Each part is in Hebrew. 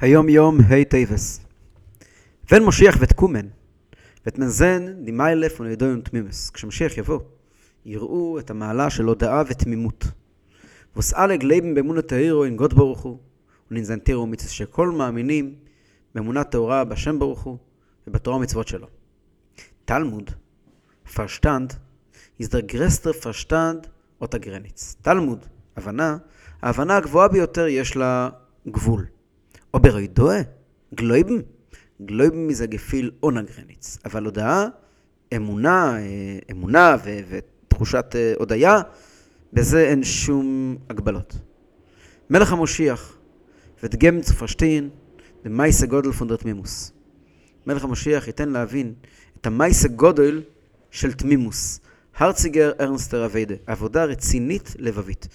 היום יום ה' טבת. ון מושיח ותקומן, ותמזן דמיילף ונדוין תמימס. כשמשיח יבוא, יראו את המעלה של הודאה ותמימות. וסאלג לייבן באמונת העירו אין גוד ברוך הוא, וננזנתירו מצווה שכל מאמינים באמונה טהורה בשם ברוך הוא ובתורה ומצוות שלו. תלמוד, פארשטאנד, איז דער גרעסטער פארשטאנד האט א גרעניץ. תלמוד, הבנה, ההבנה הגבוהה ביותר יש לה גבול. או בריידואה, גלויבן, גלויבן מזה גפיל אונה גרניץ. אבל הודעה, אמונה, אה, אמונה ו- ותחושת אה, הודיה, בזה אין שום הגבלות. מלך המושיח, ודגם צופשטין, דמייסה גודל פונדר תמימוס. מלך המושיח ייתן להבין את המייסה גודל של תמימוס. הרציגר ארנסטר אביידה, עבודה רצינית לבבית.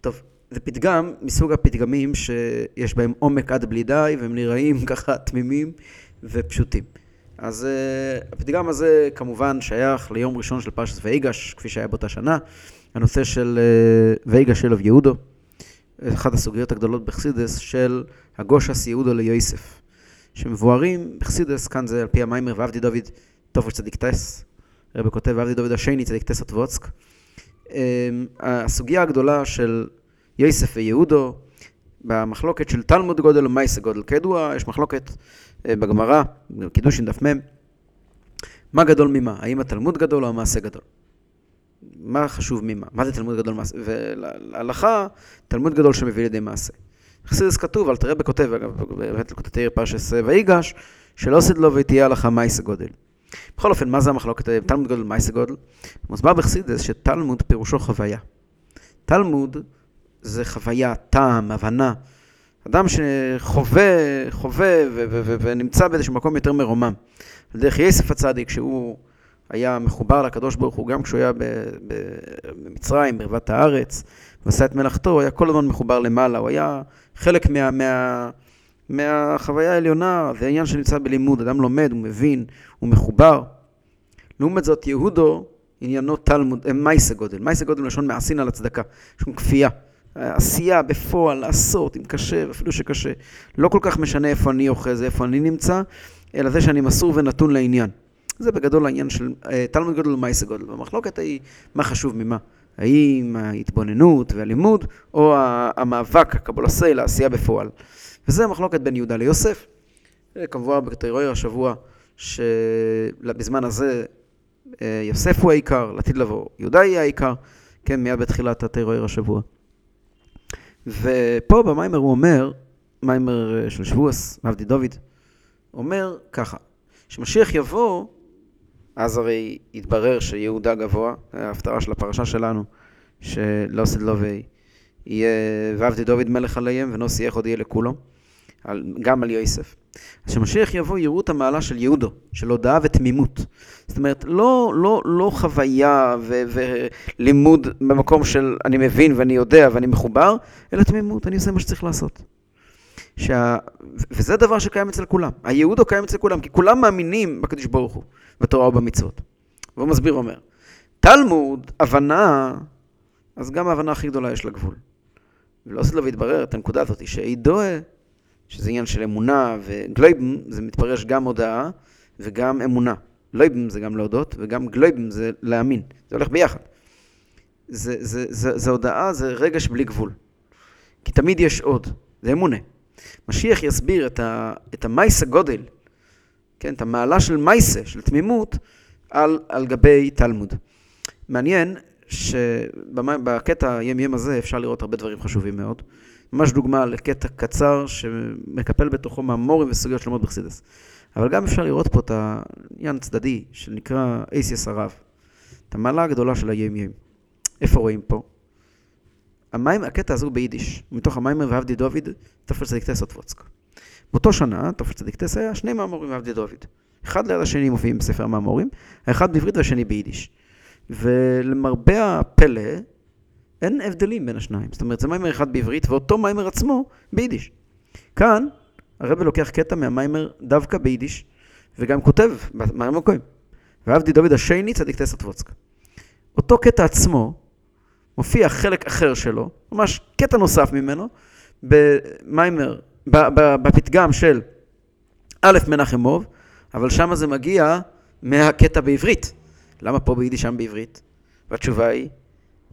טוב, זה פתגם מסוג הפתגמים שיש בהם עומק עד בלי די, והם נראים ככה תמימים ופשוטים. אז uh, הפתגם הזה כמובן שייך ליום ראשון של פרשת ויגש, כפי שהיה באותה שנה. הנושא של uh, ויגש אב יהודו, אחת הסוגיות הגדולות בחסידס של הגושס יהודו ליוסף, שמבוארים בחסידס, כאן זה על פי המיימר ועבדי דוד טובו צדיק טס, רבי כותב ועבדי דוד השני צדיק טס אטבוצק. Um, הסוגיה הגדולה של יוסף ויהודו, במחלוקת של תלמוד גודל ומייסה גודל. כידוע, יש מחלוקת אה, בגמרא, קידושין דף מ', מה גדול ממה? האם התלמוד גדול או המעשה גדול? מה חשוב ממה? מה זה תלמוד גדול מעשה? ולהלכה, תלמוד גדול שמביא לידי מעשה. חסידס כתוב, אל תראה בכותב, באמת לכותתי פרשס ויגש, שלא עשית לו ותהיה הלכה מייסה גודל. בכל אופן, מה זה המחלוקת? תלמוד גודל מייסה גודל? מוסבר בחסידס שתלמוד פירושו חוויה. תלמוד זה חוויה, טעם, הבנה. אדם שחווה, חווה ונמצא באיזשהו מקום יותר מרומם. על דרך יסף הצדיק, שהוא היה מחובר לקדוש ברוך הוא, גם כשהוא היה במצרים, ברבת הארץ, ועשה את מלאכתו, הוא היה כל הזמן מחובר למעלה, הוא היה חלק מה, מה, מהחוויה העליונה, זה העניין שנמצא בלימוד, אדם לומד, הוא מבין, הוא מחובר. לעומת זאת, יהודו, עניינו תלמוד, מייסה גודל, מייסה גודל מלשון מעשין על הצדקה, יש שם כפייה. עשייה בפועל, לעשות, אם קשה, אפילו שקשה. לא כל כך משנה איפה אני אוחז, איפה אני נמצא, אלא זה שאני מסור ונתון לעניין. זה בגדול העניין של אה, תלמוד גודל ומייסה גודל. והמחלוקת היא מה חשוב ממה. האם ההתבוננות והלימוד, או המאבק, הקבולסי, לעשייה בפועל. וזה מחלוקת בין יהודה ליוסף. כמובן בטרור השבוע, שבזמן הזה אה, יוסף הוא העיקר, לעתיד לבוא יהודה יהיה העיקר, כן, מיד בתחילת הטרור השבוע. ופה במיימר הוא אומר, מיימר אה, של שבועס, עבדי דוד, אומר ככה, כשמשיח יבוא, אז הרי יתברר שיהודה גבוה, ההפטרה של הפרשה שלנו, שלא סדלובי יהיה ועבדי דוד מלך עליהם ונוסי איך עוד יהיה לכולו, גם על יוסף. אז כשמשיח יבוא יראו את המעלה של יהודו, של הודאה ותמימות. זאת אומרת, לא, לא, לא חוויה ו- ולימוד במקום של אני מבין ואני יודע ואני מחובר, אלא תמימות, אני עושה מה שצריך לעשות. שה... וזה דבר שקיים אצל כולם. היהודו קיים אצל כולם, כי כולם מאמינים בקדוש ברוך הוא, בתורה ובמצוות. והוא מסביר ואומר, תלמוד, הבנה, אז גם ההבנה הכי גדולה יש לה גבול. ולא עושה לו והתברר את הנקודה הזאת, שאידוה שזה עניין של אמונה, וגלויבם זה מתפרש גם הודאה וגם אמונה. לויבם זה גם להודות, וגם גלויבם זה להאמין. זה הולך ביחד. זה, זה, זה, זה הודאה, זה רגש בלי גבול. כי תמיד יש עוד, זה אמונה. משיח יסביר את, ה, את המייסה גודל, כן, את המעלה של מייסה, של תמימות, על, על גבי תלמוד. מעניין שבקטע ים ים הזה אפשר לראות הרבה דברים חשובים מאוד. ממש דוגמה לקטע קצר שמקפל בתוכו מאמורים וסוגיות שלמות בחסידס. אבל גם אפשר לראות פה את העניין הצדדי שנקרא אייסיאס הרב. את המעלה הגדולה של היים יים. איפה רואים פה? המים, הקטע הזה הוא ביידיש, מתוך המיימר ועבדי דוד, תופל צדיקטס אוטבוצק. באותו שנה, צדיקטס היה שני מאמורים ועבדי דוד. אחד ליד השני מופיעים בספר המאמורים, האחד בעברית והשני ביידיש. ולמרבה הפלא, אין הבדלים בין השניים. זאת אומרת, זה מיימר אחד בעברית, ואותו מיימר עצמו ביידיש. כאן, הרב לוקח קטע מהמיימר דווקא ביידיש, וגם כותב במיימר מקוים. ועבדי דוד השני צדיק טסר טבוצק. אותו קטע עצמו, מופיע חלק אחר שלו, ממש קטע נוסף ממנו, במיימר בפתגם של א' מנחם מוב, אבל שם זה מגיע מהקטע בעברית. למה פה ביידיש, שם בעברית? והתשובה היא,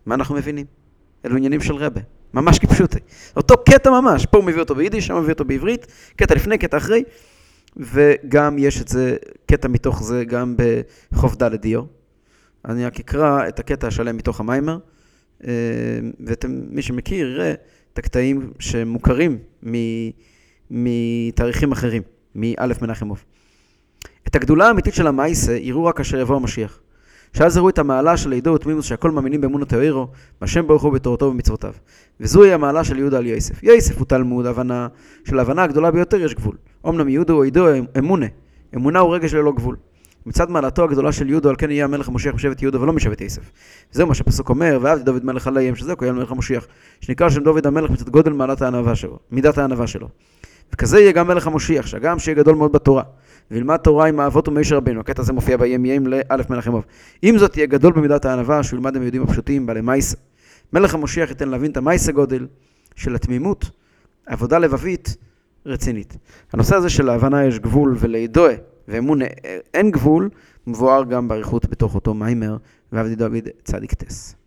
מה אנחנו מבינים? אלו עניינים של רבה, ממש כפשוטי. אותו קטע ממש, פה הוא מביא אותו ביידיש, שם הוא מביא אותו בעברית, קטע לפני, קטע אחרי, וגם יש את זה, קטע מתוך זה גם בחוף ד' דיו. אני רק אקרא את הקטע השלם מתוך המיימר, אה, ומי שמכיר יראה את הקטעים שמוכרים מתאריכים אחרים, מאלף מנחמוב. את הגדולה האמיתית של המייסה יראו רק כאשר יבוא המשיח. שאז יראו את המעלה של עידו ותמימוס שהכל מאמינים באמונו תאירו, בהשם ברוך הוא בתורתו ובמצוותיו. וזוהי המעלה של יהודה על יוסף. יוסף הוא תלמוד, הבנה, של ההבנה הגדולה ביותר יש גבול. אמנם יהודו או עידו אמונה. אמונה הוא רגש ללא גבול. מצד מעלתו הגדולה של יהודו, על כן יהיה המלך המשיח משבט יהודו ולא משבט יסף. זהו מה שהפסוק אומר, ואהבתי דוד מלך עליהם, שזה כהן מלך המשיח, שנקרא שם דוד המלך מצד גודל מעלת הענווה שלו, מידת הענווה שלו. וכזה יהיה גם מלך המשיח, שהגם שיהיה גדול מאוד בתורה, וילמד תורה עם האבות ומאיש רבינו, הקטע הזה מופיע בימים לאלף מלך אמוב. אם זאת יהיה גדול במידת הענווה, שהוא ילמד עם היהודים הפשוטים, בעלי מייסה. מלך המשיח ייתן להבין את המייסה גודל של התמימות, עבודה לבבית רצינית. הנושא הזה של ההבנה יש גבול ולידועה ואמון אין גבול, מבואר גם באריכות בתוך אותו מיימר, ועבדי דוד צדיק טס.